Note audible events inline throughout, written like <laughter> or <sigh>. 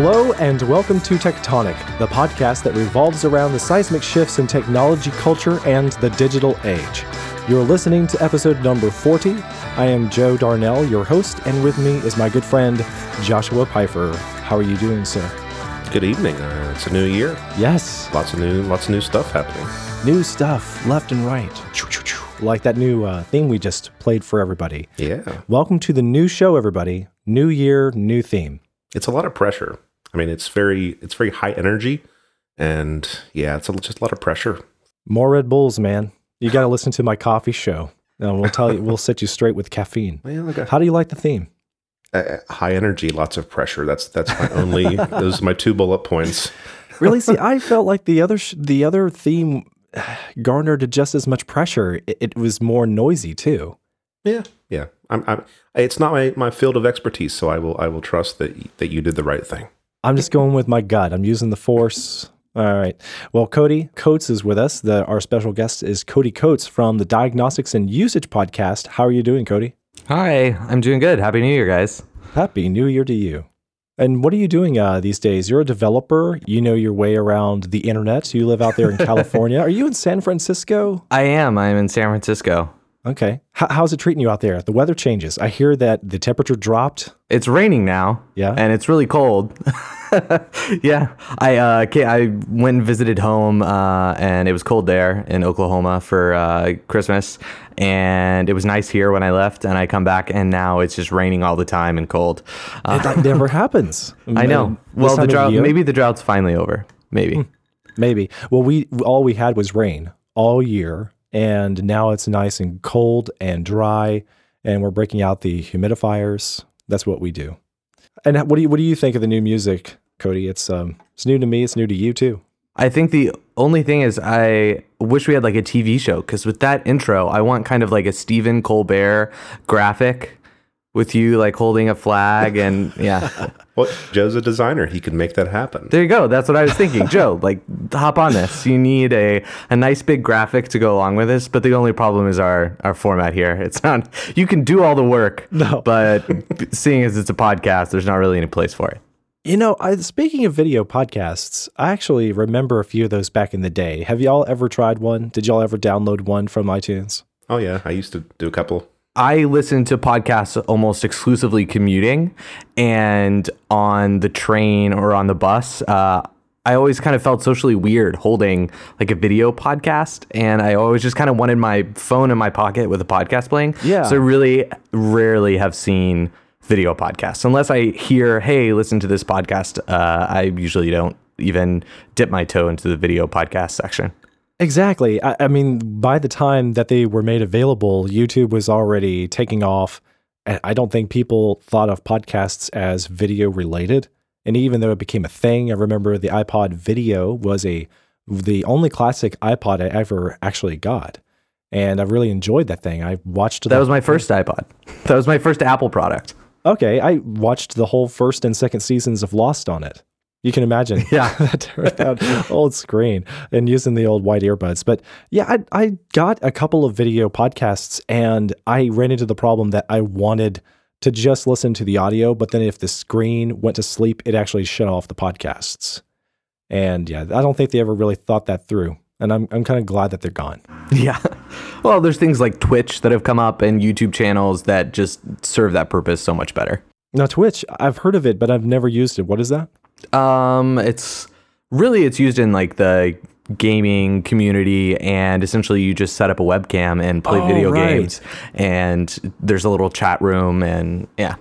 Hello, and welcome to Tectonic, the podcast that revolves around the seismic shifts in technology, culture, and the digital age. You're listening to episode number 40. I am Joe Darnell, your host, and with me is my good friend Joshua Pfeiffer. How are you doing, sir? Good evening. Uh, it's a new year. Yes, Lots of new, lots of new stuff happening. new stuff left and right. Like that new uh, theme we just played for everybody. Yeah, Welcome to the new show, everybody. New year, new theme. it's a lot of pressure. I mean, it's very, it's very high energy, and yeah, it's a, just a lot of pressure. More Red Bulls, man. You got to listen to my coffee show. And we'll tell you, we'll set you straight with caffeine. <laughs> Well, got, How do you like the theme? uh, high energy, lots of pressure. That's that's my only. <laughs> those are my two bullet points. Really? See, <laughs> I felt like the other sh- the other theme garnered just as much pressure. It, it was more noisy too. Yeah, yeah. I'm, I'm. It's not my, my field of expertise, so I will I will trust that that you did the right thing. I'm just going with my gut. I'm using the force. All right. Well, Cody Coates is with us. The, our special guest is Cody Coates from the Diagnostics and Usage podcast. How are you doing, Cody? Hi, I'm doing good. Happy New Year, guys. Happy New Year to you. And what are you doing uh, these days? You're a developer. You know your way around the internet. You live out there in <laughs> California. Are you in San Francisco? I am. I'm in San Francisco. Okay. H- how's it treating you out there? The weather changes. I hear that the temperature dropped. It's raining now. Yeah. And it's really cold. <laughs> yeah. I uh, I went and visited home, uh, and it was cold there in Oklahoma for uh, Christmas, and it was nice here when I left, and I come back, and now it's just raining all the time and cold. Uh, That never <laughs> happens. I know. Well, the drought. Maybe the drought's finally over. Maybe. Maybe. Well, we all we had was rain all year, and now it's nice and cold and dry, and we're breaking out the humidifiers. That's what we do. And what do you what do you think of the new music, Cody? It's um it's new to me. It's new to you too. I think the only thing is I wish we had like a TV show because with that intro, I want kind of like a Stephen Colbert graphic with you like holding a flag and yeah. <laughs> Well, Joe's a designer; he can make that happen. There you go. That's what I was thinking. Joe, <laughs> like hop on this. You need a, a nice big graphic to go along with this, but the only problem is our our format here. It's not you can do all the work, No. <laughs> but seeing as it's a podcast, there's not really any place for it. You know, I, speaking of video podcasts, I actually remember a few of those back in the day. Have y'all ever tried one? Did y'all ever download one from iTunes? Oh yeah, I used to do a couple. I listen to podcasts almost exclusively commuting and on the train or on the bus. Uh, I always kind of felt socially weird holding like a video podcast, and I always just kind of wanted my phone in my pocket with a podcast playing. Yeah. So really rarely have seen video podcasts unless I hear, "Hey, listen to this podcast." Uh, I usually don't even dip my toe into the video podcast section. Exactly. I, I mean, by the time that they were made available, YouTube was already taking off. And I don't think people thought of podcasts as video related. And even though it became a thing, I remember the iPod video was a the only classic iPod I ever actually got. And I really enjoyed that thing. I watched the, That was my first iPod. That was my first Apple product. Okay, I watched the whole first and second seasons of Lost on it. You can imagine. <laughs> Yeah. <laughs> that, old screen and using the old white earbuds. But yeah, I, I got a couple of video podcasts and I ran into the problem that I wanted to just listen to the audio, but then if the screen went to sleep, it actually shut off the podcasts. And yeah, I don't think they ever really thought that through. And I'm, I'm kind of glad that they're gone. <laughs> Yeah. Well, there's things like Twitch that have come up and YouTube channels that just serve that purpose so much better. Now, Twitch, I've heard of it, but I've never used it. What is that? Um, it's really it's used in like the gaming community and essentially you just set up a webcam and play Oh, video right. games and there's a little chat room and yeah.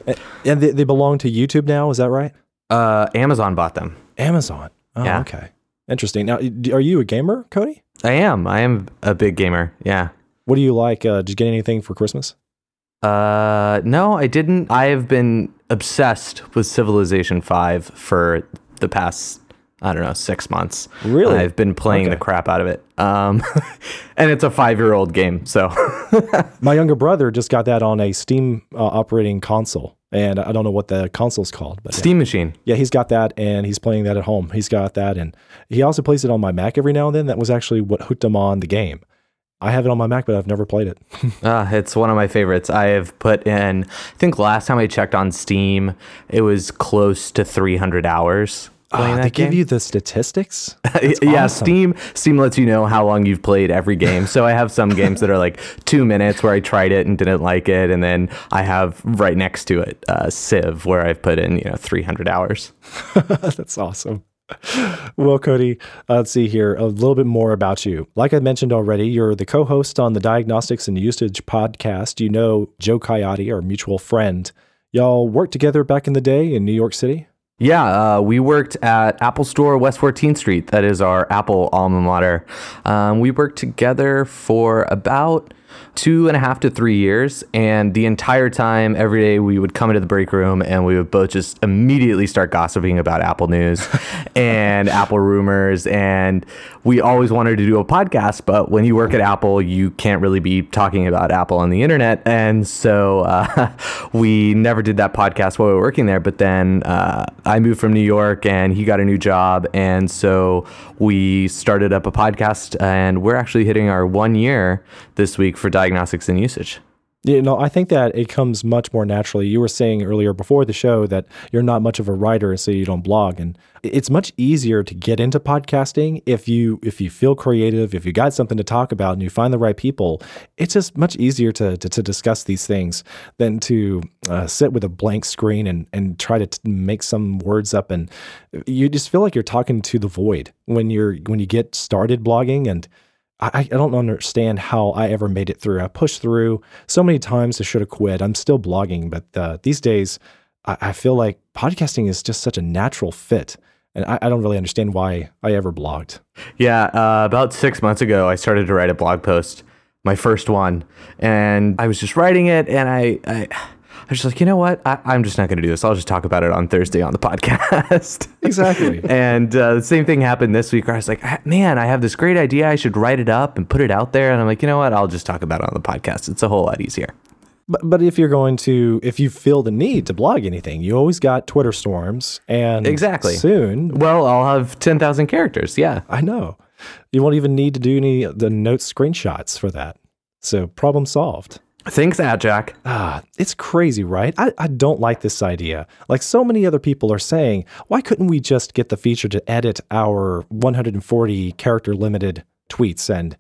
And they, they belong to YouTube now, is that right? Uh Amazon bought them. Amazon. Oh, Yeah. okay. Interesting. Now, are you a gamer, Cody? I am. I am a big gamer. Yeah. What do you like? Uh, did you get anything for Christmas? Uh no, I didn't. I have been obsessed with Civilization 5 for the past I don't know, 6 months. Really? I've been playing Okay. the crap out of it. Um <laughs> and it's a 5-year-old game, so <laughs> My younger brother just got that on a Steam uh, operating console, and I don't know what the console's called, but yeah. Steam Machine. yeah, he's got that, and he's playing that at home. He's got that, and he also plays it on my Mac every now and then. That was actually what hooked him on the game. I have it on my Mac, but I've never played it. Uh, <laughs> it's one of my favorites. I have put in, I think last time I checked on Steam, it was close to 300 hours. that they give you the statistics. <laughs> Yeah, awesome. Steam Steam lets you know how long you've played every <laughs> game. So I have some games that are like two minutes where I tried it and didn't like it, and then I have right next to it uh, Civ where I've put in you know 300 hours. That's awesome. <laughs> Well, Cody, uh, let's see here a little bit more about you. Like I mentioned already, you're the co host on the Diagnostics and Usage podcast. You know Joe Coyote, our mutual friend. Y'all worked together back in the day in New York City? Yeah, uh, we worked at Apple Store West 14th Street. That is our Apple alma mater. Um, we worked together for about two and a half to three years. And the entire time, every day, we would come into the break room and we would both just immediately start gossiping about Apple news <laughs> and Apple rumors. And we always wanted to do a podcast, but when you work at Apple, you can't really be talking about Apple on the internet. And so uh, <laughs> we never did that podcast while we were working there. But then uh, I moved from New York and he got a new job. And so we started up a podcast and we're actually hitting our one year this week for diagnostics and usage. You know, I think that it comes much more naturally. You were saying earlier before the show that you're not much of a writer, so you don't blog, and it's much easier to get into podcasting if you if you feel creative, if you got something to talk about, and you find the right people. It's just much easier to to, to discuss these things than to uh, sit with a blank screen and and try to t- make some words up, and you just feel like you're talking to the void when you're when you get started blogging and. I, I don't understand how I ever made it through. I pushed through so many times. I should have quit. I'm still blogging, but uh, these days, I, I feel like podcasting is just such a natural fit, and I, I don't really understand why I ever blogged. Yeah, uh, about six months ago, I started to write a blog post, my first one, and I was just writing it, and I, I, I was just like, you know what, I, I'm just not going to do this. I'll just talk about it on Thursday on the podcast. <laughs> Exactly. and uh, the same thing happened this week, where I was like, "Ah, man, I have this great idea. I should write it up and put it out there. And I'm like, you know what, I'll just talk about it on the podcast. It's a whole lot easier. But but if you're going to if you feel the need to blog anything, you always got Twitter storms, and Exactly. soon Well, I'll have ten thousand characters. Yeah. I know you won't even need to do any of the note screenshots for that. So problem solved. Thanks, that Jack. Ah, it's crazy, right? I, I don't like this idea. Like so many other people are saying, why couldn't we just get the feature to edit our 140 character limited tweets? And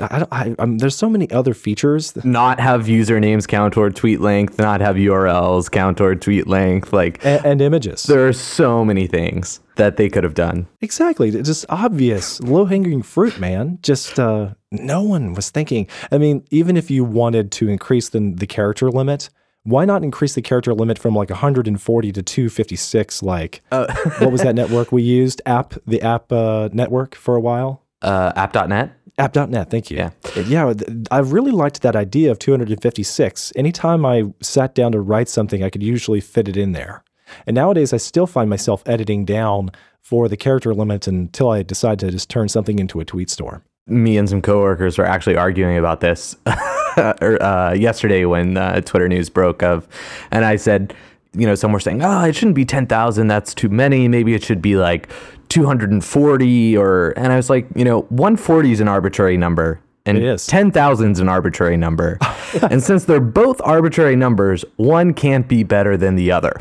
uh, I, I, I'm, there's so many other features. Not have usernames count toward tweet length. Not have URLs count toward tweet length. Like And, and images. there are so many things that they could have done. Exactly. It's just obvious, low hanging fruit, man. Just uh, no one was thinking. I mean, even if you wanted to increase the, the character limit, why not increase the character limit from like 140 to 256? Like, <laughs> what was that network we used? App, the app uh, network for a while? Uh, app.net. App.net, thank you. Yeah. Yeah, I really liked that idea of 256. Anytime I sat down to write something, I could usually fit it in there. And nowadays, I still find myself editing down for the character limit until I decide to just turn something into a tweet storm. Me and some coworkers were actually arguing about this <laughs> uh, yesterday when uh, Twitter news broke of, and I said, you know, some were saying, oh, it shouldn't be 10,000. That's too many. Maybe it should be like 240 or, and I was like, you know, 140 is an arbitrary number. And It is. 10,000 is an arbitrary number. <laughs> and since they're both arbitrary numbers, one can't be better than the other.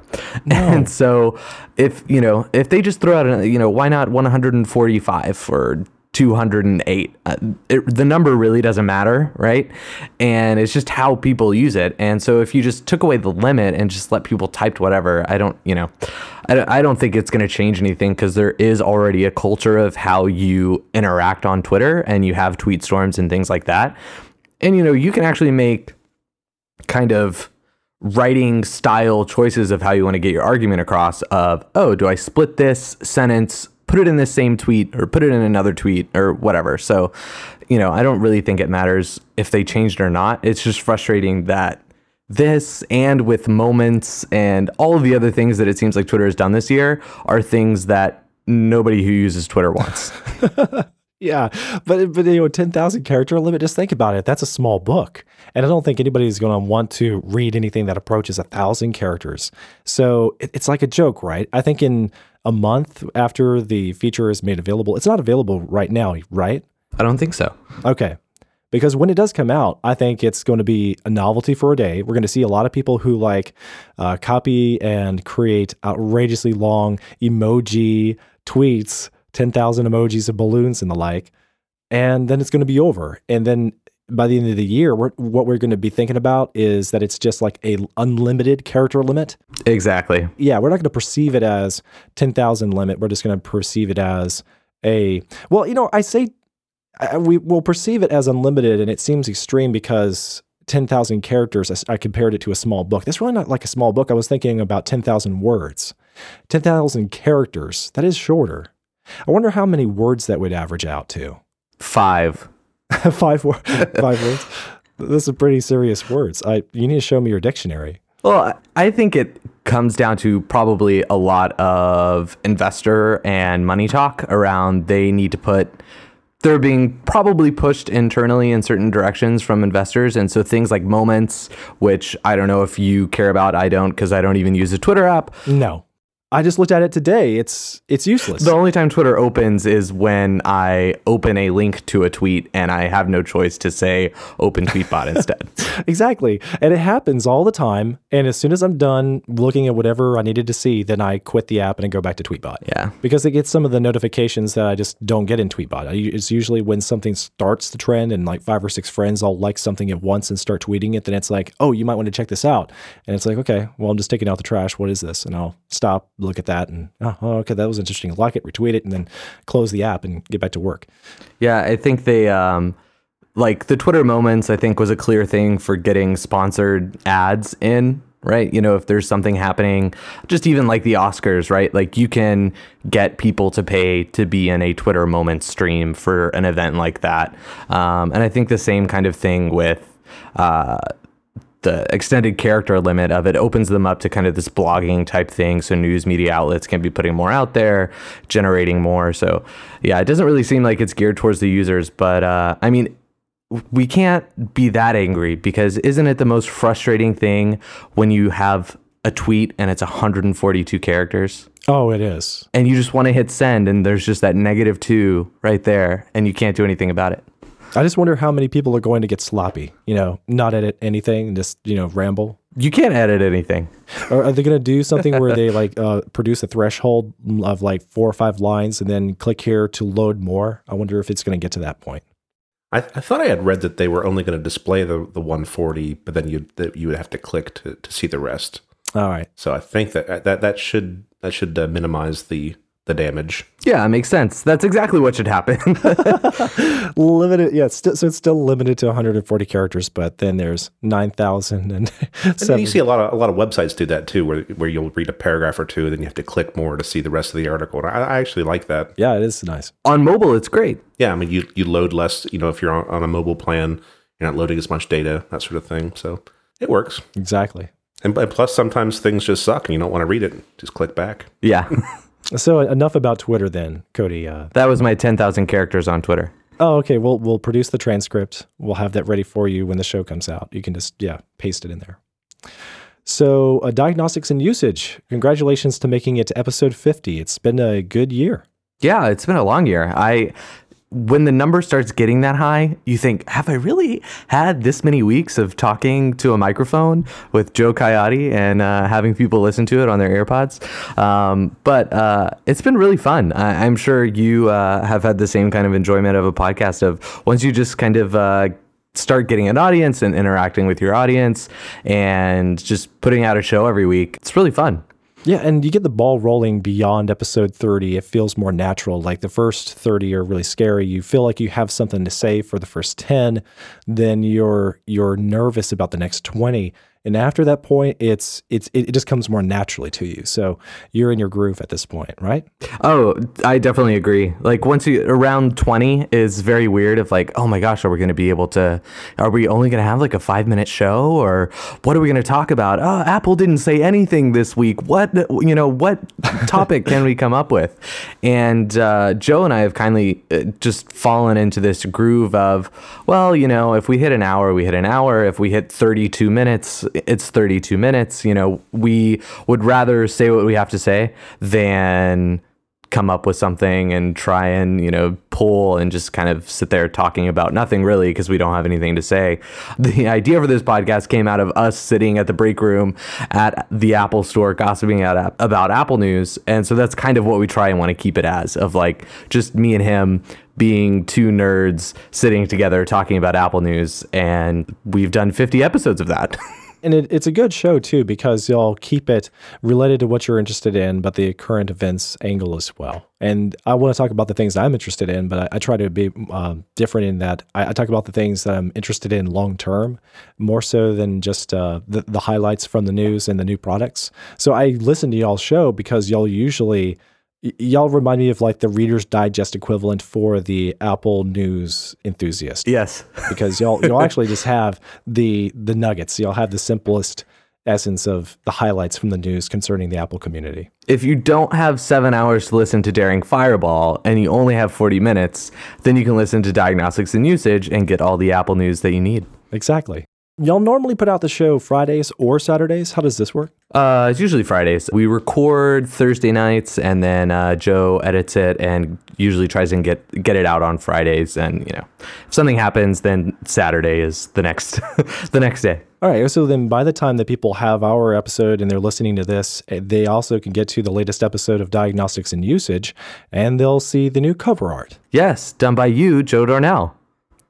And so if, you know, if they just throw out, a, you know, why not 145 or 208? Uh, it, the number really doesn't matter, right? And it's just how people use it. And so if you just took away the limit and just let people type whatever, I don't, you know, I I don't think it's going to change anything because there is already a culture of how you interact on Twitter and you have tweet storms and things like that. And, you know, you can actually make kind of writing style choices of how you want to get your argument across of oh do i split this sentence put it in this same tweet or put it in another tweet or whatever so you know i don't really think it matters if they changed or not it's just frustrating that this and with moments and all of the other things that it seems like twitter has done this year are things that nobody who uses twitter wants <laughs> Yeah, but but you know, ten thousand character limit. Just think about it. That's a small book, and I don't think anybody's going to want to read anything that approaches a thousand characters. So it, it's like a joke, right? I think in a month after the feature is made available, it's not available right now, right? i don't think so Okay. because when it does come out, I think it's going to be a novelty for a day. We're going to see a lot of people who like uh, copy and create outrageously long emoji tweets, 10,000 emojis of balloons and the like. And then it's going to be over. And then by the end of the year, we're, what we're going to be thinking about is that it's just like a unlimited character limit. Exactly. Yeah, we're not going to perceive it as 10,000 limit. We're just going to perceive it as a, well, you know, I say I, we will perceive it as unlimited and it seems extreme because 10,000 characters, I, I compared it to a small book. That's really not like a small book. I was thinking about 10,000 words. 10,000 characters, that is shorter. I wonder how many words that would average out to. Five. <laughs> five, wor- five words. Those are pretty serious words. I you need to show me your dictionary. Well, I think it comes down to probably a lot of investor and money talk around they need to put they're being probably pushed internally in certain directions from investors and so things like moments which i don't know if you care about i don't because i don't even use a twitter app No. I just looked at it today. It's it's useless. the only time twitter opens is when i open a link to a tweet and i have no choice to say open tweetbot instead <laughs> Exactly. And it happens all the time. And as soon as I'm done looking at whatever I needed to see, then I quit the app and I go back to Tweetbot. yeah Because it gets some of the notifications that I just don't get in Tweetbot. It's usually when something starts the trend and like five or six friends all like something at once and start tweeting it, then it's like, oh, you might want to check this out. And it's like, okay, well, I'm just taking out the trash. What is this? And I'll stop, look at that, and oh, oh, okay, that was interesting. Like it, retweet it, and then close the app and get back to work. Yeah, I think they um like the Twitter moments I think was a clear thing for getting sponsored ads in, right? You know, if there's something happening, just even like the Oscars, right? Like you can get people to pay to be in a Twitter moment stream for an event like that. Um, and I think the same kind of thing with uh the extended character limit of it opens them up to kind of this blogging type thing. So news media outlets can be putting more out there, generating more. So yeah, it doesn't really seem like it's geared towards the users, but uh, I mean, we can't be that angry because isn't it the most frustrating thing when you have a tweet and it's 142 characters Oh, it is. and you just want to hit send and there's just that negative two right there and you can't do anything about it. I just wonder how many people are going to get sloppy, you know, not edit anything just, you know, ramble. You can't edit anything. Or are they going to do something where they like uh, produce a threshold of like four or five lines and then click here to load more? I wonder if it's going to get to that point. I, I thought I had read that they were only going to display the, the 140, but then you that you would have to click to, to see the rest. All right. So I think that that that should that should uh, minimize the the damage. Yeah, it makes sense. That's exactly what should happen. <laughs> Limited. Yeah. It's still, so it's still limited to 140 characters, but then there's 9,000 and And then you see a lot of a lot of websites do that too, where where you'll read a paragraph or two, then you have to click more to see the rest of the article. And I, I actually like that. Yeah, it is nice. On mobile, it's great. Yeah, I mean you you load less. You know, if you're on, on a mobile plan, you're not loading as much data, that sort of thing. So it works. Exactly. And, and plus, sometimes things just suck and you don't want to read it. Just click back. Yeah. <laughs> So enough about Twitter then, Cody. Uh, that was my 10,000 characters on Twitter. oh, okay. We'll we'll produce the transcript. We'll have that ready for you when the show comes out. You can just yeah paste it in there. So uh, diagnostics and usage. Congratulations to making it to episode 50. It's been a good year. Yeah, it's been a long year. I when the number starts getting that high, you think, have I really had this many weeks of talking to a microphone with Joe Coyote and uh, having people listen to it on their AirPods? Um, but uh, it's been really fun. I- I'm sure you uh, have had the same kind of enjoyment of a podcast of once you just kind of uh, start getting an audience and interacting with your audience and just putting out a show every week. It's really fun. Yeah, and you get the ball rolling beyond episode 30. It feels more natural. Like the first 30 are really scary. You feel like you have something to say for the first 10, then you're you're nervous about the next 20. And after that point, it's it's it just comes more naturally to you. So you're in your groove at this point, right? Oh, I definitely agree. Like once you around 20 is very weird of like, oh my gosh, are we going to be able to are we only going to have like a 5 minute show or what are we going to talk about? Oh, Apple didn't say anything this week. What you know, what <laughs> topic can we come up with? And uh, Joe and I have kindly uh, just fallen into this groove of, well, you know, if we hit an hour, we hit an hour. If we hit 32 minutes, it's 32 minutes. You know, we would rather say what we have to say than come up with something and try and you know pull and just kind of sit there talking about nothing really because we don't have anything to say. The idea for this podcast came out of us sitting at the break room at the Apple store gossiping at, about Apple news. And so that's kind of what we try and want to keep it as of like just me and him being two nerds sitting together talking about Apple news. And we've done 50 episodes of that. <laughs> and it, it's a good show too because y'all keep it related to what you're interested in, but the current events angle as well. And I want to talk about the things I'm interested in, but I, I try to be uh, different in that I, I, talk about the things that I'm interested in long term, more so than just uh, the, the highlights from the news and the new products. So I listen to y'all's show because y'all usually y'all remind me of like the Reader's Digest equivalent for the Apple News enthusiast. Yes, <laughs> because y'all y'all actually just have the the nuggets. Y'all have the simplest essence of the highlights from the news concerning the Apple community. If you don't have seven hours to listen to Daring Fireball and you only have 40 minutes, then you can listen to Diagnostics and Usage and get all the Apple news that you need. Exactly. Y'all normally put out the show Fridays or Saturdays. How does this work? Uh, it's usually Fridays. We record Thursday nights, and then uh, Joe edits it and usually tries and get get it out on Fridays. And you know, if something happens, then Saturday is the next <laughs> the next day. All right. So then, by the time that people have our episode and they're listening to this, eh, they also can get to the latest episode of Diagnostics and Usage, and they'll see the new cover art. Yes, done by you, Joe Darnell.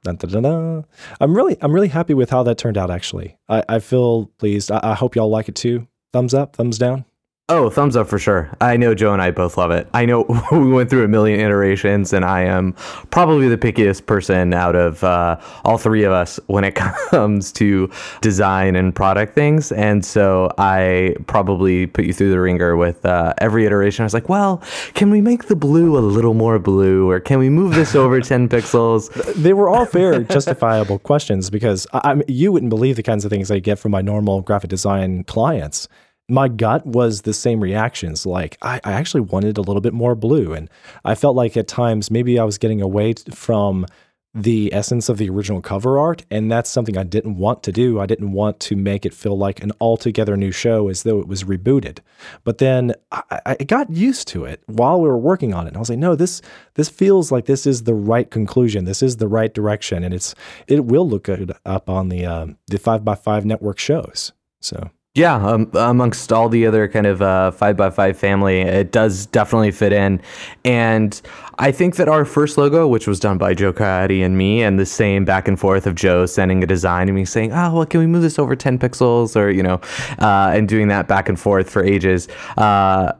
Dun, dun, dun, I'm really, I'm really happy with how that turned out. Actually, I, I feel pleased. I, I hope y'all like it too. Thumbs up, thumbs down. Oh, thumbs up for sure. I know Joe and I both love it. I know <laughs> we went through a million iterations, and I am probably the pickiest person out of uh, all three of us when it <laughs> comes to design and product things. And so I probably put you through the wringer with uh, every iteration. I was like, well, can we make the blue a little more blue, or can we move this over 10 <laughs> pixels? They were all fair, justifiable questions because I, I, you wouldn't believe the kinds of things I get from my normal graphic design clients my gut was the same reactions. Like, I, I, actually wanted a little bit more blue. And I felt like at times maybe I was getting away from the essence of the original cover art. And that's something I didn't want to do. I didn't want to make it feel like an altogether new show as though it was rebooted. But then I, I got used to it while we were working on it. And I was like, no, this this feels like this is the right conclusion. This is the right direction. And it's it will look good up on the um, the five by five network shows. So yeah, um, amongst all the other kind of uh, five by five family, it does definitely fit in. And I think that our first logo, which was done by Joe Coyote and me, and the same back and forth of Joe sending a design and me saying, "Oh, well, can we move this over ten pixels?" or you know, uh, and doing that back and forth for ages. Uh,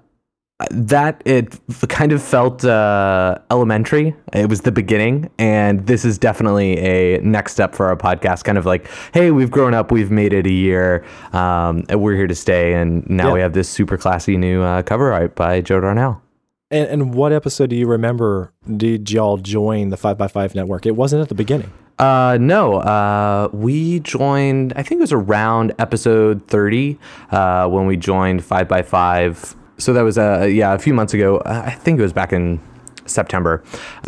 that it kind of felt uh, elementary. It was the beginning, and this is definitely a next step for our podcast. Kind of like, hey, we've grown up, we've made it a year, um, and we're here to stay. And now yeah. we have this super classy new uh, cover art by Joe Darnell. And, and what episode do you remember? Did y'all join the Five by Five network? It wasn't at the beginning. Uh, no, uh, we joined, I think it was around episode 30, uh, when we joined 5 by 5 so that was uh, yeah a few months ago. I think it was back in September.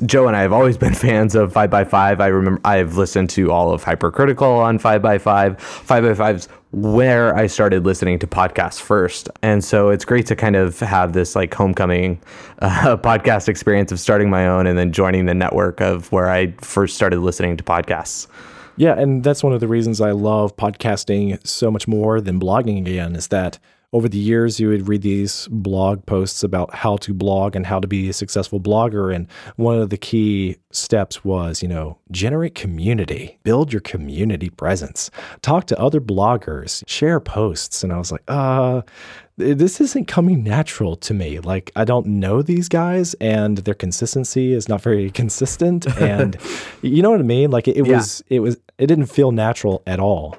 Joe and I have always <laughs> been fans of 5x5. I remember I've listened to all of Hypercritical on 5x5. 5x5's where I started listening to podcasts first. And so it's great to kind of have this like homecoming <laughs> uh, podcast experience of starting my own and then joining the network of where I first started listening to podcasts. Yeah, and that's one of the reasons I love podcasting so much more than blogging again is that over the years, you would read these blog posts about how to blog and how to be a successful blogger. And one of the key steps was, you know, generate community, build your community presence, talk to other bloggers, share posts. And I was like, uh, this isn't coming natural to me. Like, I don't know these guys, and their consistency is not very <laughs> consistent. And <laughs> you know what I mean? Like, it, it yeah. was, it was, it didn't feel natural at all.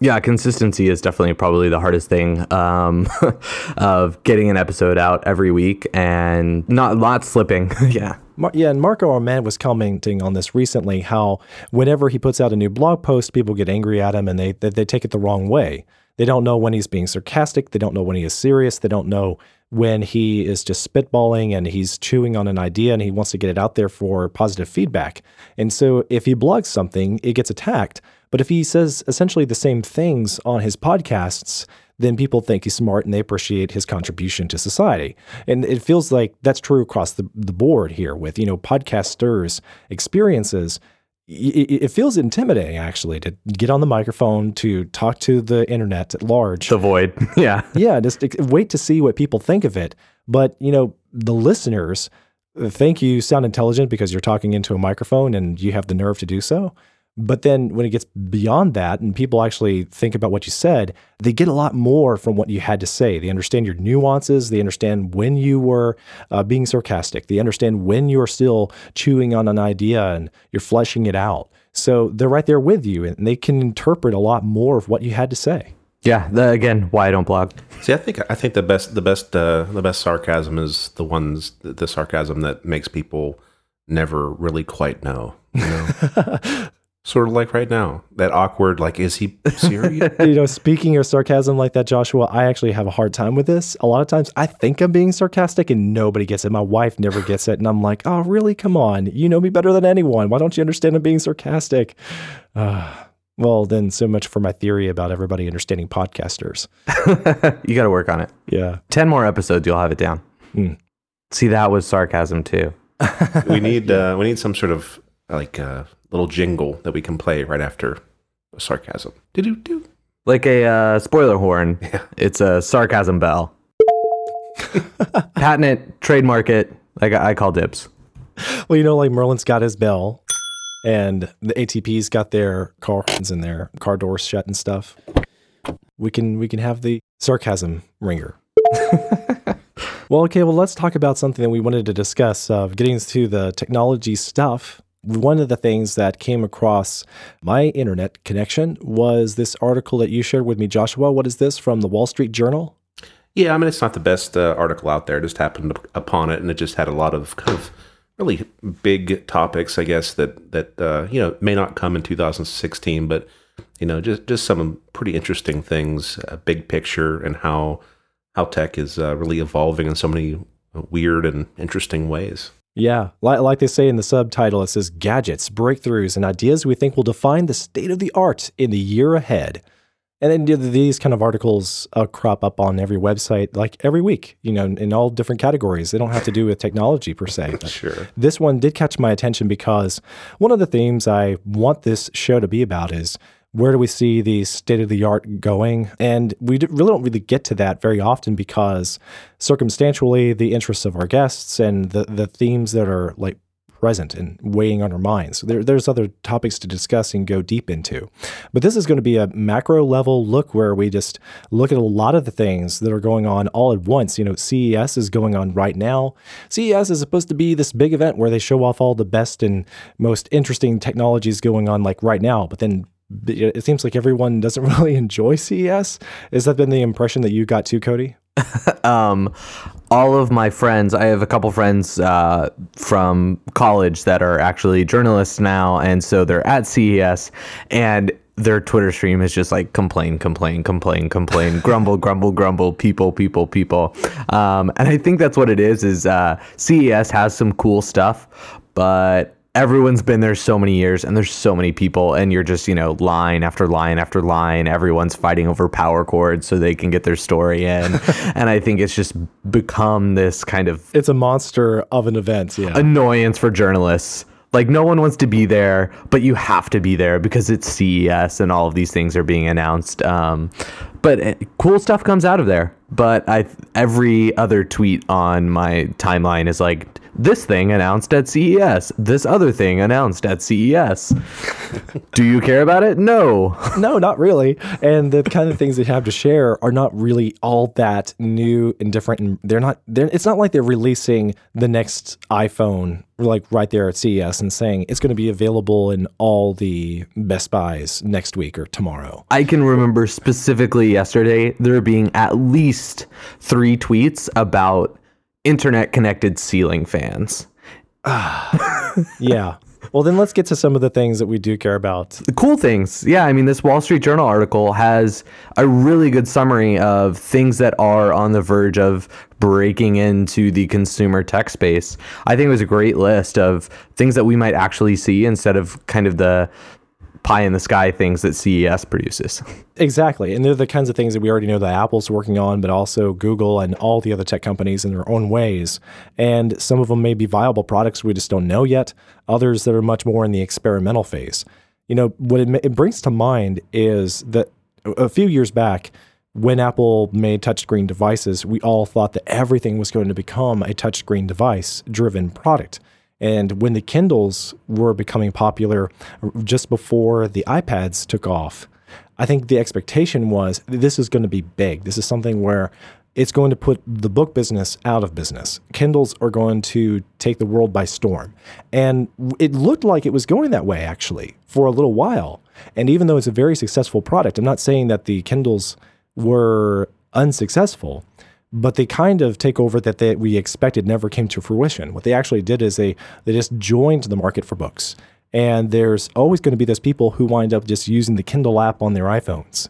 Yeah, consistency is definitely probably the hardest thing um, <laughs> of getting an episode out every week and not not slipping. <laughs> yeah. Yeah, and Marco Arment was commenting on this recently how whenever he puts out a new blog post, people get angry at him and they, they, they take it the wrong way. They don't know when he's being sarcastic. They don't know when he is serious. They don't know when he is just spitballing and he's chewing on an idea and he wants to get it out there for positive feedback. And so if he blogs something, it gets attacked. But if he says essentially the same things on his podcasts, then people think he's smart and they appreciate his contribution to society. And it feels like that's true across the, the board here with, you know, podcasters' experiences. It, it feels intimidating actually to get on the microphone to talk to the internet at large. The void. <laughs> yeah. yeah, just wait to see what people think of it. But, you know, the listeners think you sound intelligent because you're talking into a microphone and you have the nerve to do so. But then when it gets beyond that and people actually think about what you said, they get a lot more from what you had to say. They understand your nuances. They understand when you were uh, being sarcastic. They understand when you're still chewing on an idea and you're fleshing it out. So they're right there with you and they can interpret a lot more of what you had to say. Yeah, the, again, why I don't blog. See, I think I think the best the best uh, the best sarcasm is the ones the sarcasm that makes people never really quite know. You know? <laughs> sort of like right now, that awkward like, is he serious? <laughs> you know, speaking of sarcasm like that, Joshua, I actually have a hard time with this. A lot of times, I think I'm being sarcastic and nobody gets it. My wife never gets it, and I'm like, oh, really? Come on, you know me better than anyone. Why don't you understand I'm being sarcastic? Uh, <sighs> well, then, so much for my theory about everybody understanding podcasters. <laughs> you got to work on it. Yeah. 10 more episodes, you'll have it down. Mm. See, that was sarcasm too. we <laughs> need uh, we need some sort of like uh, little jingle that we can play right after sarcasm. Do-do-do. Like a uh, spoiler horn. <laughs> Yeah. It's a sarcasm bell. <laughs> Patent it, trademark it. Like I call dibs. Well, you know, like Merlin's got his bell and the ATP's got their car horns and their car doors shut and stuff. We can we can have the sarcasm ringer. <laughs> well, okay, well let's talk about something that we wanted to discuss. Uh, getting to the technology stuff. One of the things that came across my internet connection was this article that you shared with me, Joshua. What is this from the Wall Street Journal? Yeah, I mean it's not the best uh, article out there. I just happened upon it, and it just had a lot of kind of really big topics, I guess that that uh, you know may not come in 2016, but you know just just some pretty interesting things, uh, big picture, and how how tech is uh, really evolving in so many weird and interesting ways. Yeah, like, like they say in the subtitle, it says gadgets, breakthroughs, and ideas we think will define the state of the art in the year ahead. And then these kind of articles uh, crop up on every website like every week, you know, in all different categories. They don't have to do with technology per se. <laughs> sure. This one did catch my attention because one of the themes I want this show to be about is where do we see the state of the art going? And we really don't really get to that very often because circumstantially, the interests of our guests and the, the themes that are like present and weighing on our minds. There, there's other topics to discuss and go deep into. But this is going to be a macro level look where we just look at a lot of the things that are going on all at once. You know, CES is going on right now. CES is supposed to be this big event where they show off all the best and most interesting technologies going on like right now. But then it seems like everyone doesn't <laughs> really enjoy CES. Is that been the impression that you got too, Cody? <laughs> um, all of my friends, I have a couple friends uh, from college that are actually journalists now, and so they're at CES, and their Twitter stream is just like complain, complain, complain, complain, <laughs> grumble, grumble, grumble, people, people, people. Um, and I think that's what it is. Is uh, CES has some cool stuff, but everyone's been there so many years and there's so many people and you're just you know line after line after line. Everyone's fighting over power cords so they can get their story in. <laughs> And i think it's just become this kind of it's a monster of an event yeah. annoyance for journalists. Like no one wants to be there but you have to be there because it's ces and all of these things are being announced. Um, but cool stuff comes out of there. But i every other tweet on my timeline is like this thing announced at CES, this other thing announced at CES. Do you care about it? No. <laughs> no, not really. And the kind of things they have to share are not really all that new and different. And they're not, they're, it's not like they're releasing the next iPhone like right there at CES and saying it's going to be available in all the Best Buys next week or tomorrow. I can remember specifically yesterday there being at least three tweets about internet connected ceiling fans. <sighs> yeah. Well, then let's get to some of the things that we do care about. The cool things. Yeah. I mean, this Wall Street Journal article has a really good summary of things that are on the verge of breaking into the consumer tech space. I think it was a great list of things that we might actually see instead of kind of the pie in the sky things that CES produces. <laughs> Exactly. And they're the kinds of things that we already know that Apple's working on, but also Google and all the other tech companies in their own ways. And some of them may be viable products we just don't know yet, others that are much more in the experimental phase. You know, what it, it brings to mind is that a few years back, when Apple made touchscreen devices, we all thought that everything was going to become a touchscreen device driven product. And when the Kindles were becoming popular just before the iPads took off, I think the expectation was this is going to be big. This is something where it's going to put the book business out of business. Kindles are going to take the world by storm. And it looked like it was going that way actually for a little while. And even though it's a very successful product, I'm not saying that the Kindles were unsuccessful, but they kind of take over that they, we expected never came to fruition. What they actually did is they they just joined the market for books. And there's always going to be those people who wind up just using the Kindle app on their iPhones.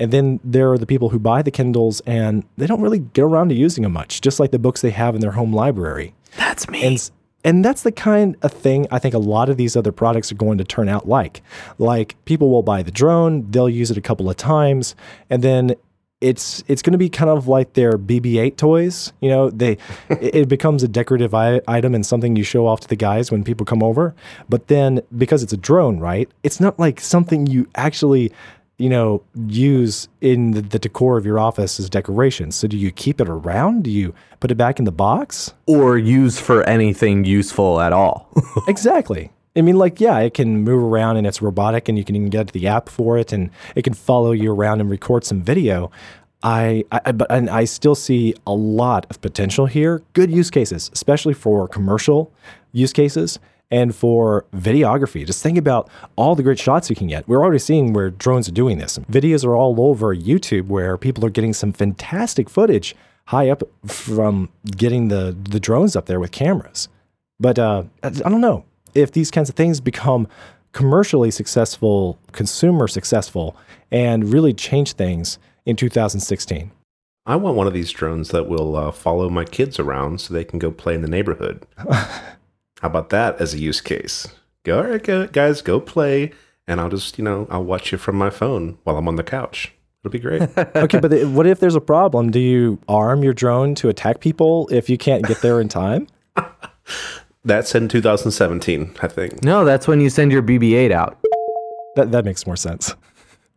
And then there are the people who buy the Kindles and they don't really get around to using them much, just like the books they have in their home library. That's me. And, and that's the kind of thing I think a lot of these other products are going to turn out like. Like people will buy the drone, they'll use it a couple of times, and then it's it's going to be kind of like their BB-8 toys. You know, they it becomes a decorative I- item and something you show off to the guys when people come over. But then because it's a drone, right? It's not like something you actually you know use in the, the decor of your office as decoration. So do you keep it around? Do you put it back in the box? or use for anything useful at all. <laughs> Exactly. I mean, like, yeah, it can move around and it's robotic, and you can even get the app for it, and it can follow you around and record some video. I, I but and I still see a lot of potential here. Good use cases, especially for commercial use cases and for videography. Just think about all the great shots you can get. We're already seeing where drones are doing this. Videos are all over YouTube where people are getting some fantastic footage high up from getting the the drones up there with cameras. But uh, I I don't know if these kinds of things become commercially successful, consumer successful, and really change things in 2016. I want one of these drones that will uh, follow my kids around so they can go play in the neighborhood. <laughs> How about that as a use case? Go, all right, guys, go play, and I'll just, you know, I'll watch you from my phone while I'm on the couch. It'll be great. <laughs> <laughs> Okay, but the- what if there's a problem? Do you arm your drone to attack people if you can't get there in time? That's in 2017, I think. no, that's when you send your BB-8 out. That that makes more sense.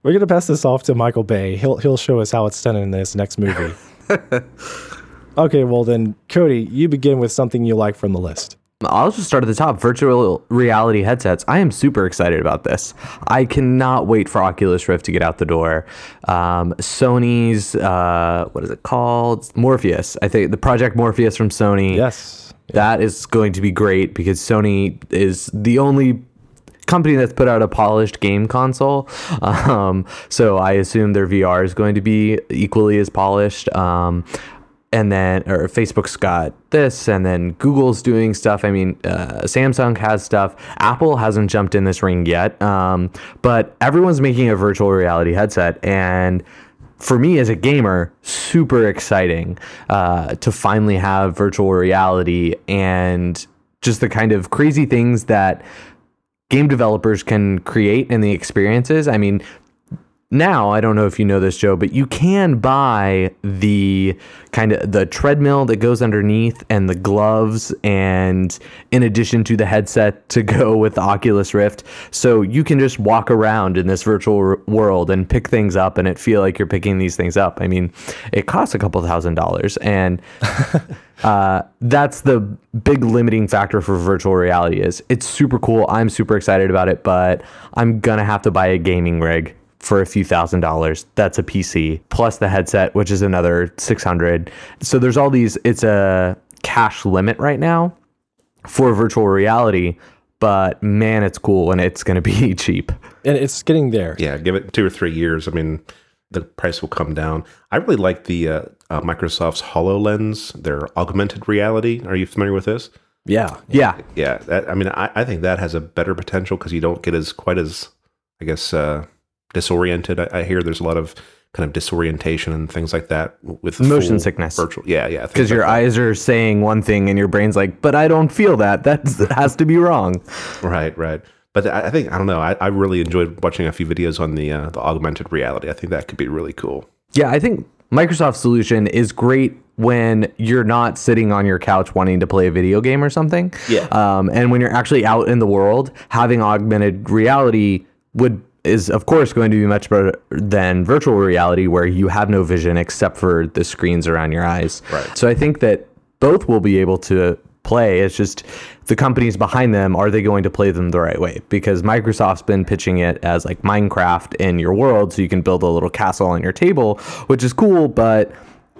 We're gonna pass this off to Michael Bay. He'll he'll show us how it's done in this next movie. <laughs> okay, well then, Cody, you begin with something you like from the list. I'll just start at the top. Virtual reality headsets. I am super excited about this. I cannot wait for Oculus Rift to get out the door. Um, Sony's uh, what is it called? Morpheus. I think the Project Morpheus from Sony. Yes. That is going to be great because Sony is the only company that's put out a polished game console. Um, so I assume their VR is going to be equally as polished. Um, and then, or Facebook's got this, and then Google's doing stuff. I mean, uh, Samsung has stuff. Apple hasn't jumped in this ring yet. Um, but everyone's making a virtual reality headset. And for me as a gamer, super exciting uh, to finally have virtual reality and just the kind of crazy things that game developers can create and the experiences. I mean, now I don't know if you know this, Joe, but you can buy the kind of the treadmill that goes underneath and the gloves, and in addition to the headset to go <laughs> with the Oculus Rift, so you can just walk around in this virtual r- world and pick things up, and it feel like you're picking these things up. I mean, it costs a couple thousand dollars, and <laughs> uh, that's the big limiting factor for virtual reality is it's super cool. I'm super excited about it but i'm gonna have to buy a gaming rig for a few thousand dollars that's a pc plus the headset which is another 600 so there's all these it's a cash limit right now for virtual reality but man it's cool and it's gonna be <laughs> cheap And it's getting there. Yeah, give it two or three years. I mean, the price will come down. I really like the uh, uh, Microsoft's HoloLens, their augmented reality. Are you familiar with this? Yeah. yeah Yeah, that, I mean, I, I think that has a better potential because you don't get as quite as, I guess, uh, disoriented. I, I hear there's a lot of kind of disorientation and things like that with Motion sickness. Virtual, yeah, yeah, because your eyes are saying one thing and your brain's like but i don't feel that that has to be wrong Right, right. but I, I think I don't know. I, I really enjoyed watching a few videos on the uh, the augmented reality. I think that could be really cool. Yeah, I think Microsoft's solution is great when you're not sitting on your couch wanting to play a video game or something. Yeah. Um, and when you're actually out in the world, having augmented reality would is of course going to be much better than virtual reality where you have no vision except for the screens around your eyes. Right. So I think that both will be able to play. It's just the companies behind them are they going to play them the right way? Because Microsoft's been pitching it as like Minecraft in your world, so you can build a little castle on your table, which is cool, but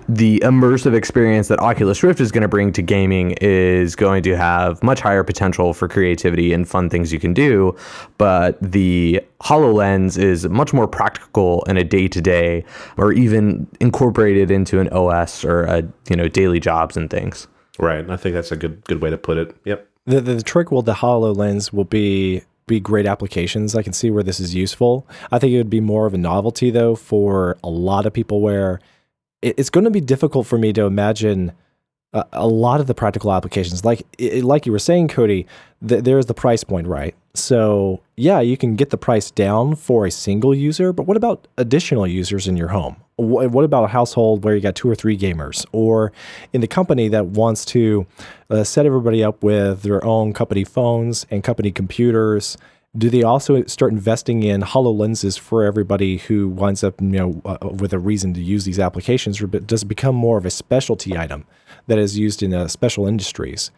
the immersive experience that Oculus Rift is going to bring to gaming is going to have much higher potential for creativity and fun things you can do. But the HoloLens is much more practical in a day to day or even incorporated into an OS or a, you know, daily jobs and things. Right. I think that's a good good way to put it. Yep. The, the, the trick with the HoloLens will be be great applications. I can see where this is useful. I think it would be more of a novelty though for a lot of people where it, it's going to be difficult for me to imagine a, a lot of the practical applications. Like it, like you were saying, Cody, th- there's the price point, right? So yeah, you can get the price down for a single user, but what about additional users in your home? What, what about a household where you got two or three gamers, or in the company that wants to uh, set everybody up with their own company phones and company computers? Do they also start investing in HoloLenses for everybody who winds up, you know, uh, with a reason to use these applications, or does it become more of a specialty item that is used in uh, special industries?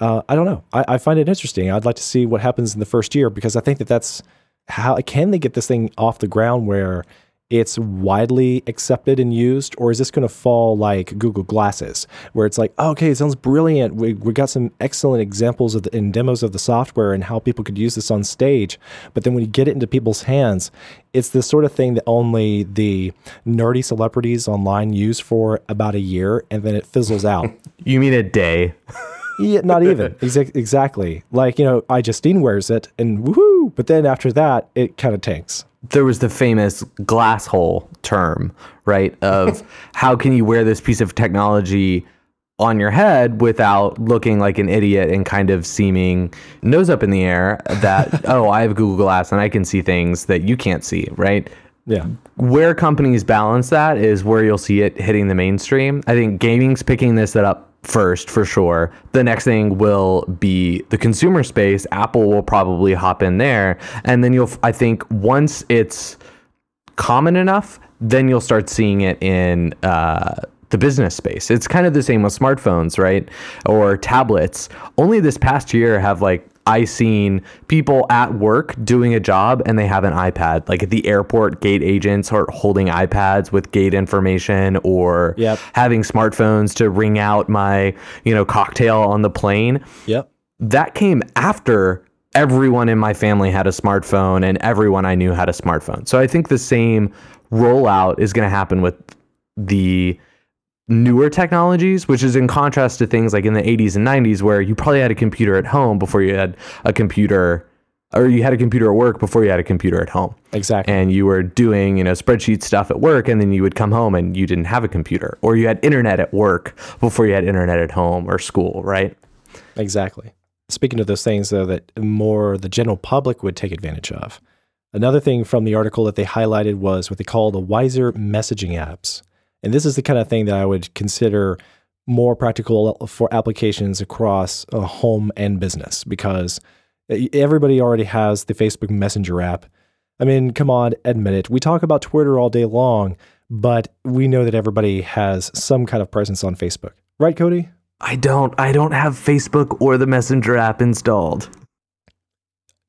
Uh, I don't know. I, I, find it interesting. I'd like to see what happens in the first year because I think that that's how can they get this thing off the ground where it's widely accepted and used, or is this going to fall like Google Glasses, where it's like, oh, okay, it sounds brilliant. We, we got some excellent examples of the, in demos of the software and how people could use this on stage. But then when you get it into people's hands, it's the sort of thing that only the nerdy celebrities online use for about a year, and then it fizzles out. <laughs> you mean a day? yeah, not even <laughs> Exa- exactly. Like you know, iJustine wears it, and woohoo! But then after that, it kind of tanks there was the famous glass hole term, right? Of <laughs> how can you wear this piece of technology on your head without looking like an idiot and kind of seeming nose up in the air that, <laughs> oh, I have Google Glass and I can see things that you can't see, right? Yeah. Where companies balance that is where you'll see it hitting the mainstream. I think gaming's picking this up first for sure. The next thing will be the consumer space. Apple will probably hop in there, and then you'll. I think once it's common enough, then you'll start seeing it in. Uh, the business space. It's kind of the same with smartphones, right? Or tablets. Only this past year have like I seen people at work doing a job and they have an iPad. Like at the airport, gate agents are holding iPads with gate information or yep. having smartphones to ring out my, you know, cocktail on the plane. Yep. That came after everyone in my family had a smartphone and everyone I knew had a smartphone. So I think the same rollout is going to happen with the newer technologies, which is in contrast to things like in the 80s and 90s where you probably had a computer at home before you had a computer or you had a computer at work before you had a computer at home. Exactly. And you were doing, you know, spreadsheet stuff at work and then you would come home and you didn't have a computer or you had internet at work before you had internet at home or school, right? Exactly. Speaking of those things though that more the general public would take advantage of. Another thing from the article that they highlighted was what they call the wiser messaging apps. And this is the kind of thing that I would consider more practical for applications across a home and business because everybody already has the Facebook Messenger app. I mean, come on, admit it. We talk about Twitter all day long, but we know that everybody has some kind of presence on Facebook. Right, Cody? I don't. I don't have Facebook or the Messenger app installed.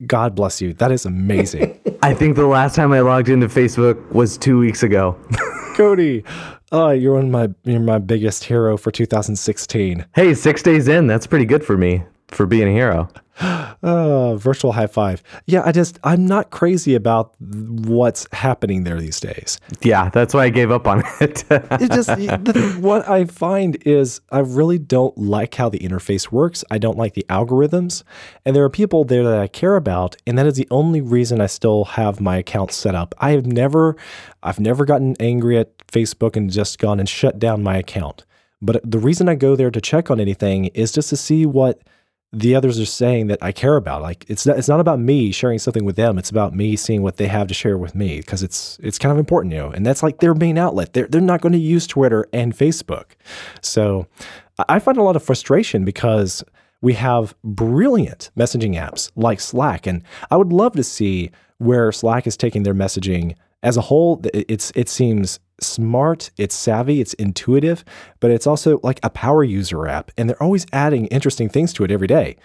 God bless you. That is amazing. <laughs> I think the last time I logged into Facebook was two weeks ago. <laughs> Cody, oh, you're one of my you're my biggest hero for 2016. Hey, six days in, that's pretty good for me for being a hero. <gasps> Uh, virtual high five. Yeah, I just I'm not crazy about what's happening there these days. Yeah, that's why I gave up on it. <laughs> it just the, what I find is I really don't like how the interface works. I don't like the algorithms, and there are people there that I care about, and that is the only reason I still have my account set up. I have never I've never gotten angry at Facebook and just gone and shut down my account. But the reason I go there to check on anything is just to see what the others are saying that I care about. Like it's not, it's not about me sharing something with them. It's about me seeing what they have to share with me because it's it's kind of important, you know. And that's like their main outlet. They're they're not going to use Twitter and Facebook, so I find a lot of frustration because we have brilliant messaging apps like Slack, and I would love to see where Slack is taking their messaging as a whole. It's it seems smart, it's savvy, it's intuitive, but it's also like a power user app. And they're always adding interesting things to it every day.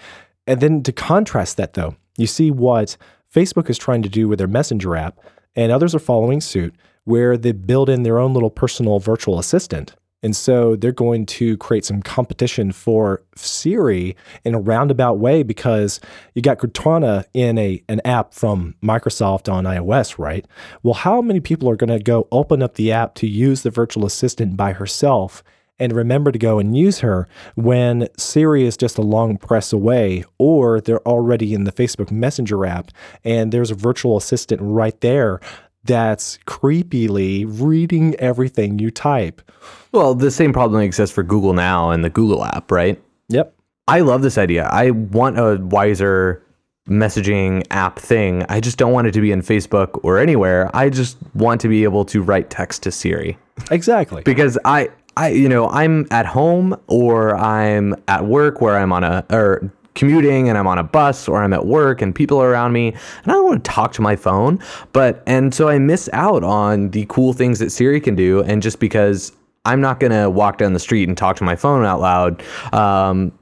And then to contrast that, though, you see what Facebook is trying to do with their Messenger app, and others are following suit, where they build in their own little personal virtual assistant. And so they're going to create some competition for Siri in a roundabout way because you got Cortana in a an app from Microsoft on iOS, right? Well, how many people are going to go open up the app to use the virtual assistant by herself and remember to go and use her when Siri is just a long press away, or they're already in the Facebook Messenger app and there's a virtual assistant right there that's creepily reading everything you type. Well, the same problem exists for Google Now and the Google app, right? Yep. I love this idea. I want a wiser messaging app thing. I just don't want it to be in Facebook or anywhere. I just want to be able to write text to Siri. Exactly. because I I you know, I'm at home or I'm at work where I'm on a or commuting and I'm on a bus or I'm at work and people are around me and I don't want to talk to my phone. But and so I miss out on the cool things that Siri can do and just because I'm not gonna walk down the street and talk to my phone out loud um,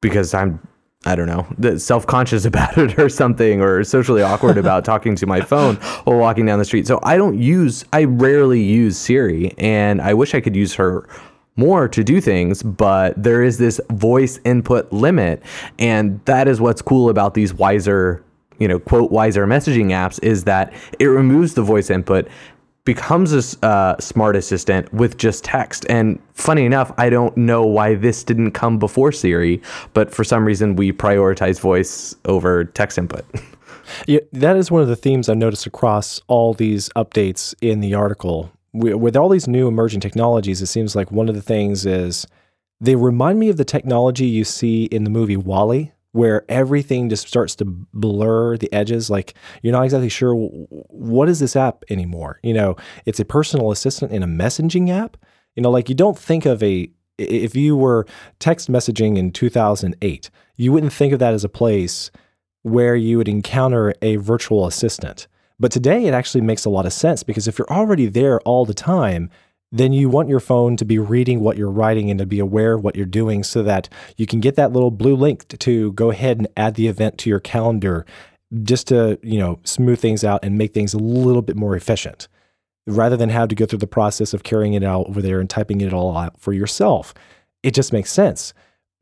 because I'm I don't know, self conscious <laughs> about it or something, or socially awkward about <laughs> talking to my phone while walking down the street. So I don't use, I rarely use Siri, and I wish I could use her more to do things, but there is this voice input limit. And that is what's cool about these wiser, you know, quote, wiser messaging apps is that it removes the voice input becomes a uh, smart assistant with just text. And funny enough, I don't know why this didn't come before Siri, but for some reason we prioritize voice over text input. <laughs> Yeah, that is one of the themes I've noticed across all these updates in the article. We, with all these new emerging technologies, it seems like one of the things is they remind me of the technology you see in the movie WALL-E, where everything just starts to blur the edges. Like you're not exactly sure what is this app anymore. You know, it's a personal assistant in a messaging app. You know, like you don't think of a if you were text messaging in 2008, you wouldn't think of that as a place where you would encounter a virtual assistant. But today it actually makes a lot of sense because if you're already there all the time, then you want your phone to be reading what you're writing and to be aware of what you're doing so that you can get that little blue link to go ahead and add the event to your calendar just to, you know, smooth things out and make things a little bit more efficient rather than have to go through the process of carrying it out over there and typing it all out for yourself. It just makes sense.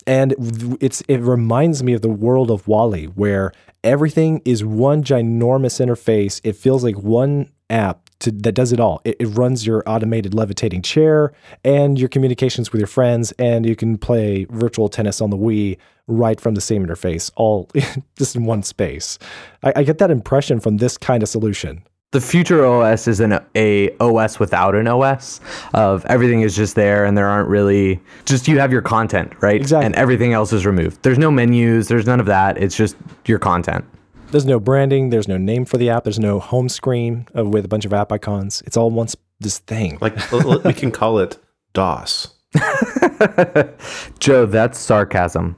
And it's it reminds me of the world of WALL-E where everything is one ginormous interface. It feels like one app to, that does it all. It, it, runs your automated levitating chair and your communications with your friends, and you can play virtual tennis on the Wii right from the same interface, all <laughs> just in one space. I, I get that impression from this kind of solution. The future OS is an a OS without an OS of everything is just there and there aren't really just you have your content, right? Exactly. And everything else is removed. There's no menus, there's none of that. It's just your content. There's no branding. There's no name for the app. There's no home screen with a bunch of app icons. It's all once this thing. Like we can call it DOS. <laughs> Joe, that's sarcasm.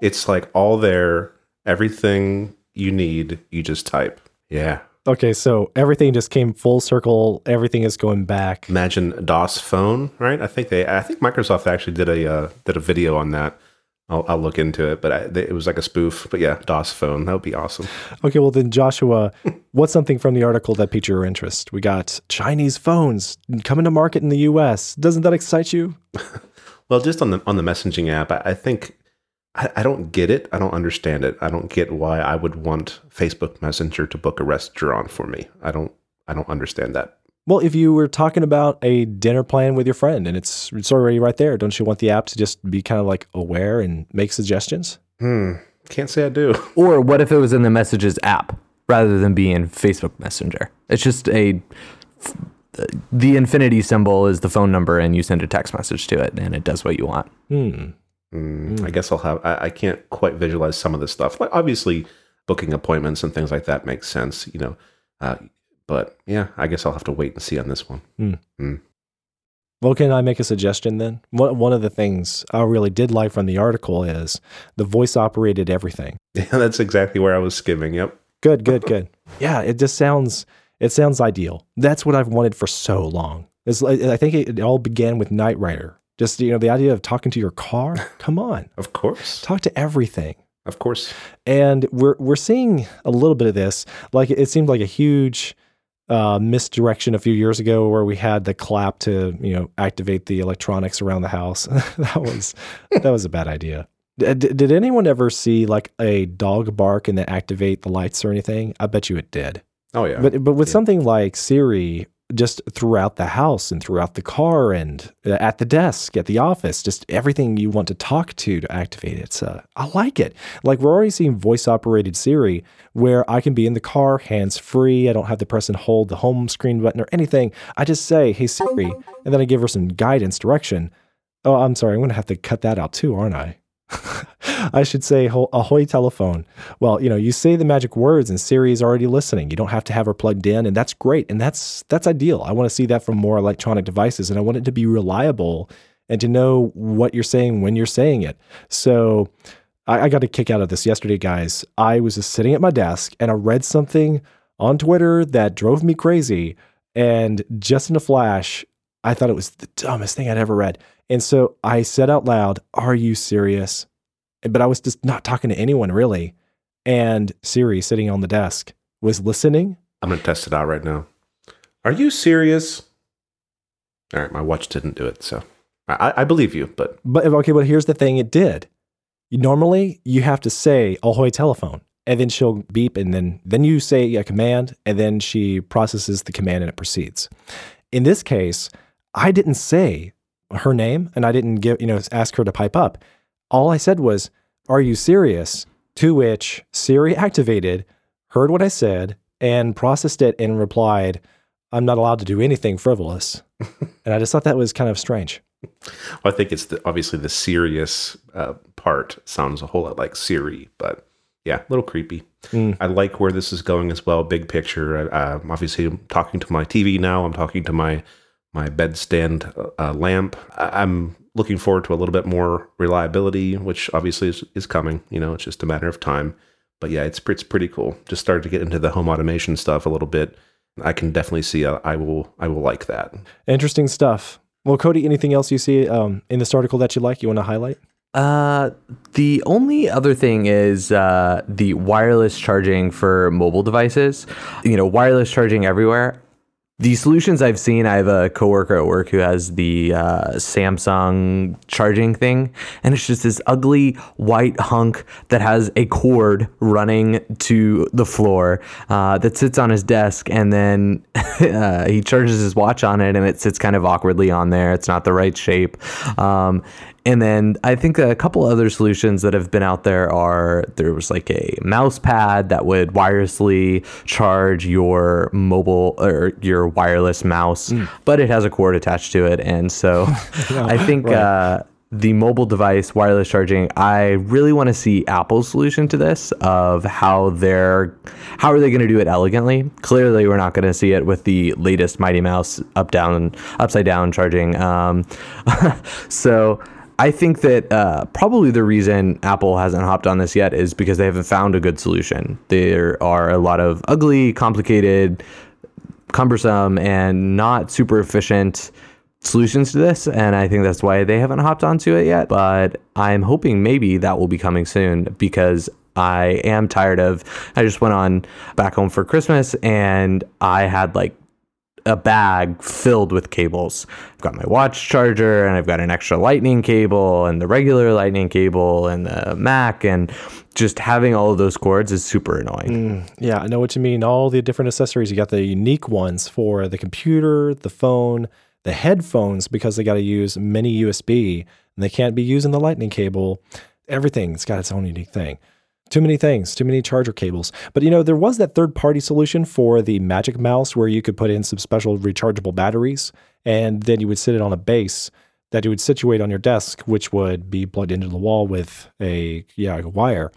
It's like all there, everything you need, you just type. Yeah. Okay, so everything just came full circle. Everything is going back. Imagine DOS phone, right? I think they, I think Microsoft actually did a uh, did a video on that I'll, I'll look into it, but I, it was like a spoof. But yeah, DOS phone. That would be awesome. Okay, well then, Joshua, <laughs> what's something from the article that piqued your interest? We got Chinese phones coming to market in the U.S. Doesn't that excite you? <laughs> well, just on the on the messaging app, I, I think I, I, don't get it. I don't understand it. I don't get why I would want Facebook Messenger to book a restaurant for me. I don't. I don't understand that. Well, if you were talking about a dinner plan with your friend and it's it's already right there, don't you want the app to just be kind of like aware and make suggestions? Hmm. Can't say I do. <laughs> Or what if it was in the messages app rather than being Facebook Messenger? It's just a the infinity symbol is the phone number and you send a text message to it and it does what you want. Hmm. Mm, I guess I'll have. I, I can't quite visualize some of this stuff. Like obviously, booking appointments and things like that makes sense. You know, uh, but yeah, I guess I'll have to wait and see on this one. Well, can I make a suggestion then? One, one of the things I really did like from the article is the voice operated everything. <laughs> Yeah, that's exactly where I was skimming. Yep. Good, good, <laughs> good. Yeah, it just sounds it sounds ideal. That's what I've wanted for so long. It's, I think it, it all began with Knight Rider. Just you know, the idea of talking to your car. <laughs> Come on, Of course. talk to everything. Of course. And we're we're seeing a little bit of this. Like it seemed like a huge uh, misdirection a few years ago, where we had the clap to you know activate the electronics around the house. <laughs> that was that was a bad idea. D- did anyone ever see like a dog bark and then activate the lights or anything? I bet you it did. Oh yeah. But but with Yeah. something like Siri, just throughout the house and throughout the car and uh, at the desk, at the office, just everything you want to talk to to activate it. So I like it. Like we're already seeing voice operated Siri, where I can be in the car, hands free. I don't have to press and hold the home screen button or anything. I just say, "Hey Siri," and then I give her some guidance, direction. Oh, I'm sorry. I'm going to have to cut that out too, aren't I? <laughs> I should say ahoy telephone. Well, you know, you say the magic words and Siri is already listening. You don't have to have her plugged in and that's great. And that's that's ideal. I want to see that from more electronic devices and I want it to be reliable and to know what you're saying when you're saying it. So I, I got a kick out of this yesterday, guys. I was just sitting at my desk and I read something on Twitter that drove me crazy. And just in a flash, I thought it was the dumbest thing I'd ever read. And so I said out loud, Are you serious? But I was just not talking to anyone really. And Siri, sitting on the desk, was listening. I'm gonna test it out right now. Are you serious? All right, my watch didn't do it, so I, I believe you. But But okay, but here's the thing it did. Normally, you have to say, Ahoy telephone. And then she'll beep, and then, then you say a command, and then she processes the command and it proceeds. In this case, I didn't say her name and I didn't give, you know, ask her to pipe up. All I said was, Are you serious? To which Siri activated, heard what I said, and processed it and replied, I'm not allowed to do anything frivolous. <laughs> and I just thought that was kind of strange. Well, I think it's the, obviously the serious uh, part sounds a whole lot like Siri, but yeah, a little creepy. Mm. I like where this is going as well. Big picture. Uh, obviously, I'm talking to my TV now. I'm talking to my my bedstand uh, lamp. I, I'm looking forward to a little bit more reliability, which obviously is, is coming. You know, it's just a matter of time. But yeah, it's it's pretty cool. Just started to get into the home automation stuff a little bit. I can definitely see uh, I will I will like that. Interesting stuff. Well, Cody, anything else you see um, in this article that you like, you want to highlight? Uh, the only other thing is uh, the wireless charging for mobile devices. You know, wireless charging everywhere. The solutions I've seen, I have a coworker at work who has the uh, Samsung charging thing, and it's just this ugly white hunk that has a cord running to the floor uh, that sits on his desk, and then <laughs> uh, he charges his watch on it, and it sits kind of awkwardly on there. It's not the right shape. Um, and then I think a couple other solutions that have been out there are there was like a mouse pad that would wirelessly charge your mobile or your wireless mouse, but it has a cord attached to it. And so <laughs> I think uh, the mobile device wireless charging, I really want to see Apple's solution to this of how they're how are they going to do it elegantly. Clearly, we're not going to see it with the latest Mighty Mouse up down upside down charging. Um, <laughs> so. I think that uh, probably the reason Apple hasn't hopped on this yet is because they haven't found a good solution. There are a lot of ugly, complicated, cumbersome, and not super efficient solutions to this. And I think that's why they haven't hopped onto it yet. But I'm hoping maybe that will be coming soon because I am tired of. I just went on back home for Christmas and I had like a bag filled with cables. I've got my watch charger and I've got an extra lightning cable and the regular lightning cable and the Mac and just having all of those cords is super annoying. Mm, yeah, I know what you mean. All the different accessories. You got the unique ones for the computer, the phone, the headphones, because they got to use mini USB and they can't be using the lightning cable. Everything's got its own unique thing. Too many things, too many charger cables. But you know, there was that third party solution for the Magic Mouse where you could put in some special rechargeable batteries and then you would sit it on a base that you would situate on your desk, which would be plugged into the wall with a yeah a wire,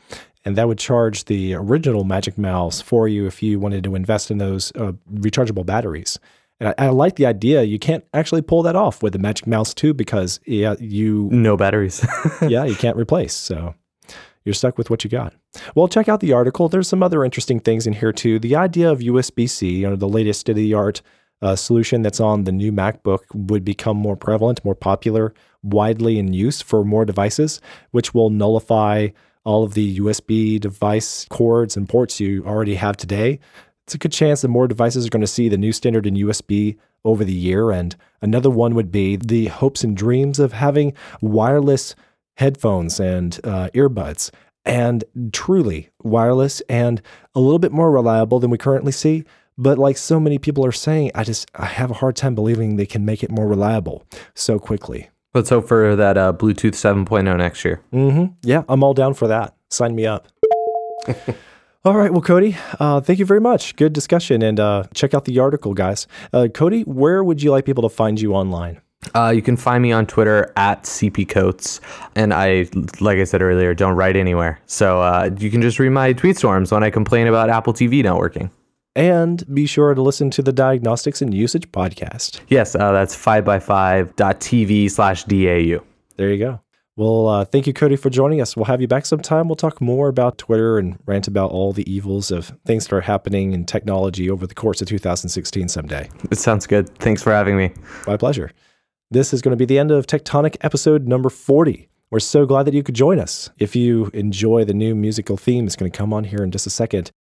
and that would charge the original Magic Mouse for you if you wanted to invest in those uh, rechargeable batteries. And I, I, like the idea. You can't actually pull that off with the Magic Mouse 2 because yeah, you no batteries. <laughs> yeah, you can't replace. So you're stuck with what you got. Well, check out the article. There's some other interesting things in here too. The idea of USB C, you know, the latest state of the art uh, solution that's on the new MacBook would become more prevalent, more popular, widely in use for more devices, which will nullify all of the USB device cords and ports you already have today. It's a good chance that more devices are going to see the new standard in USB over the year. And another one would be the hopes and dreams of having wireless headphones and uh, earbuds. And truly wireless and a little bit more reliable than we currently see. But like so many people are saying, I just I have a hard time believing they can make it more reliable so quickly. Let's hope for that uh, Bluetooth 7.0 next year. Mm-hmm. Yeah, I'm all down for that. Sign me up. <laughs> all right. Well, Cody, uh, thank you very much. Good discussion. And uh, check out the article, guys. Uh, Cody, where would you like people to find you online? Uh, you can find me on Twitter at CP And I, like I said earlier, don't write anywhere. So uh, you can just read my tweet storms when I complain about Apple TV not working. And be sure to listen to the Diagnostics and Usage podcast. Yes, uh, that's 5by5.tv slash DAU. There you go. Well, uh, thank you, Cody, for joining us. We'll have you back sometime. We'll talk more about Twitter and rant about all the evils of things that are happening in technology over the course of 2016 someday. It sounds good. Thanks for having me. My pleasure. This is going to be the end of Tectonic episode number 40. We're so glad that you could join us. If you enjoy the new musical theme, it's going to come on here in just a second.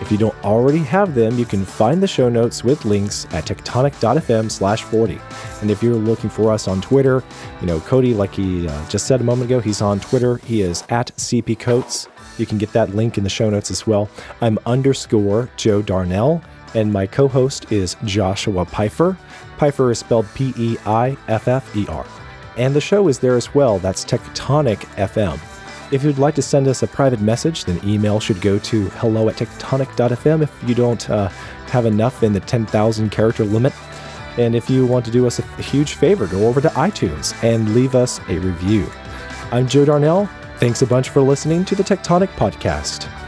If you don't already have them, you can find the show notes with links at tectonic.fm slash 40. And if you're looking for us on Twitter, you know, Cody, like he uh, just said a moment ago, he's on Twitter. He is at CP Coates. You can get that link in the show notes as well. I'm underscore Joe Darnell, and my co host is Joshua Peiffer. Peiffer is spelled P E I F F E R. And the show is there as well. That's Tectonic FM. If you'd like to send us a private message, then email should go to hello at tectonic.fm if you don't uh, have enough in the 10,000 character limit. And if you want to do us a huge favor, go over to iTunes and leave us a review. I'm Joe Darnell. Thanks a bunch for listening to the Tectonic Podcast.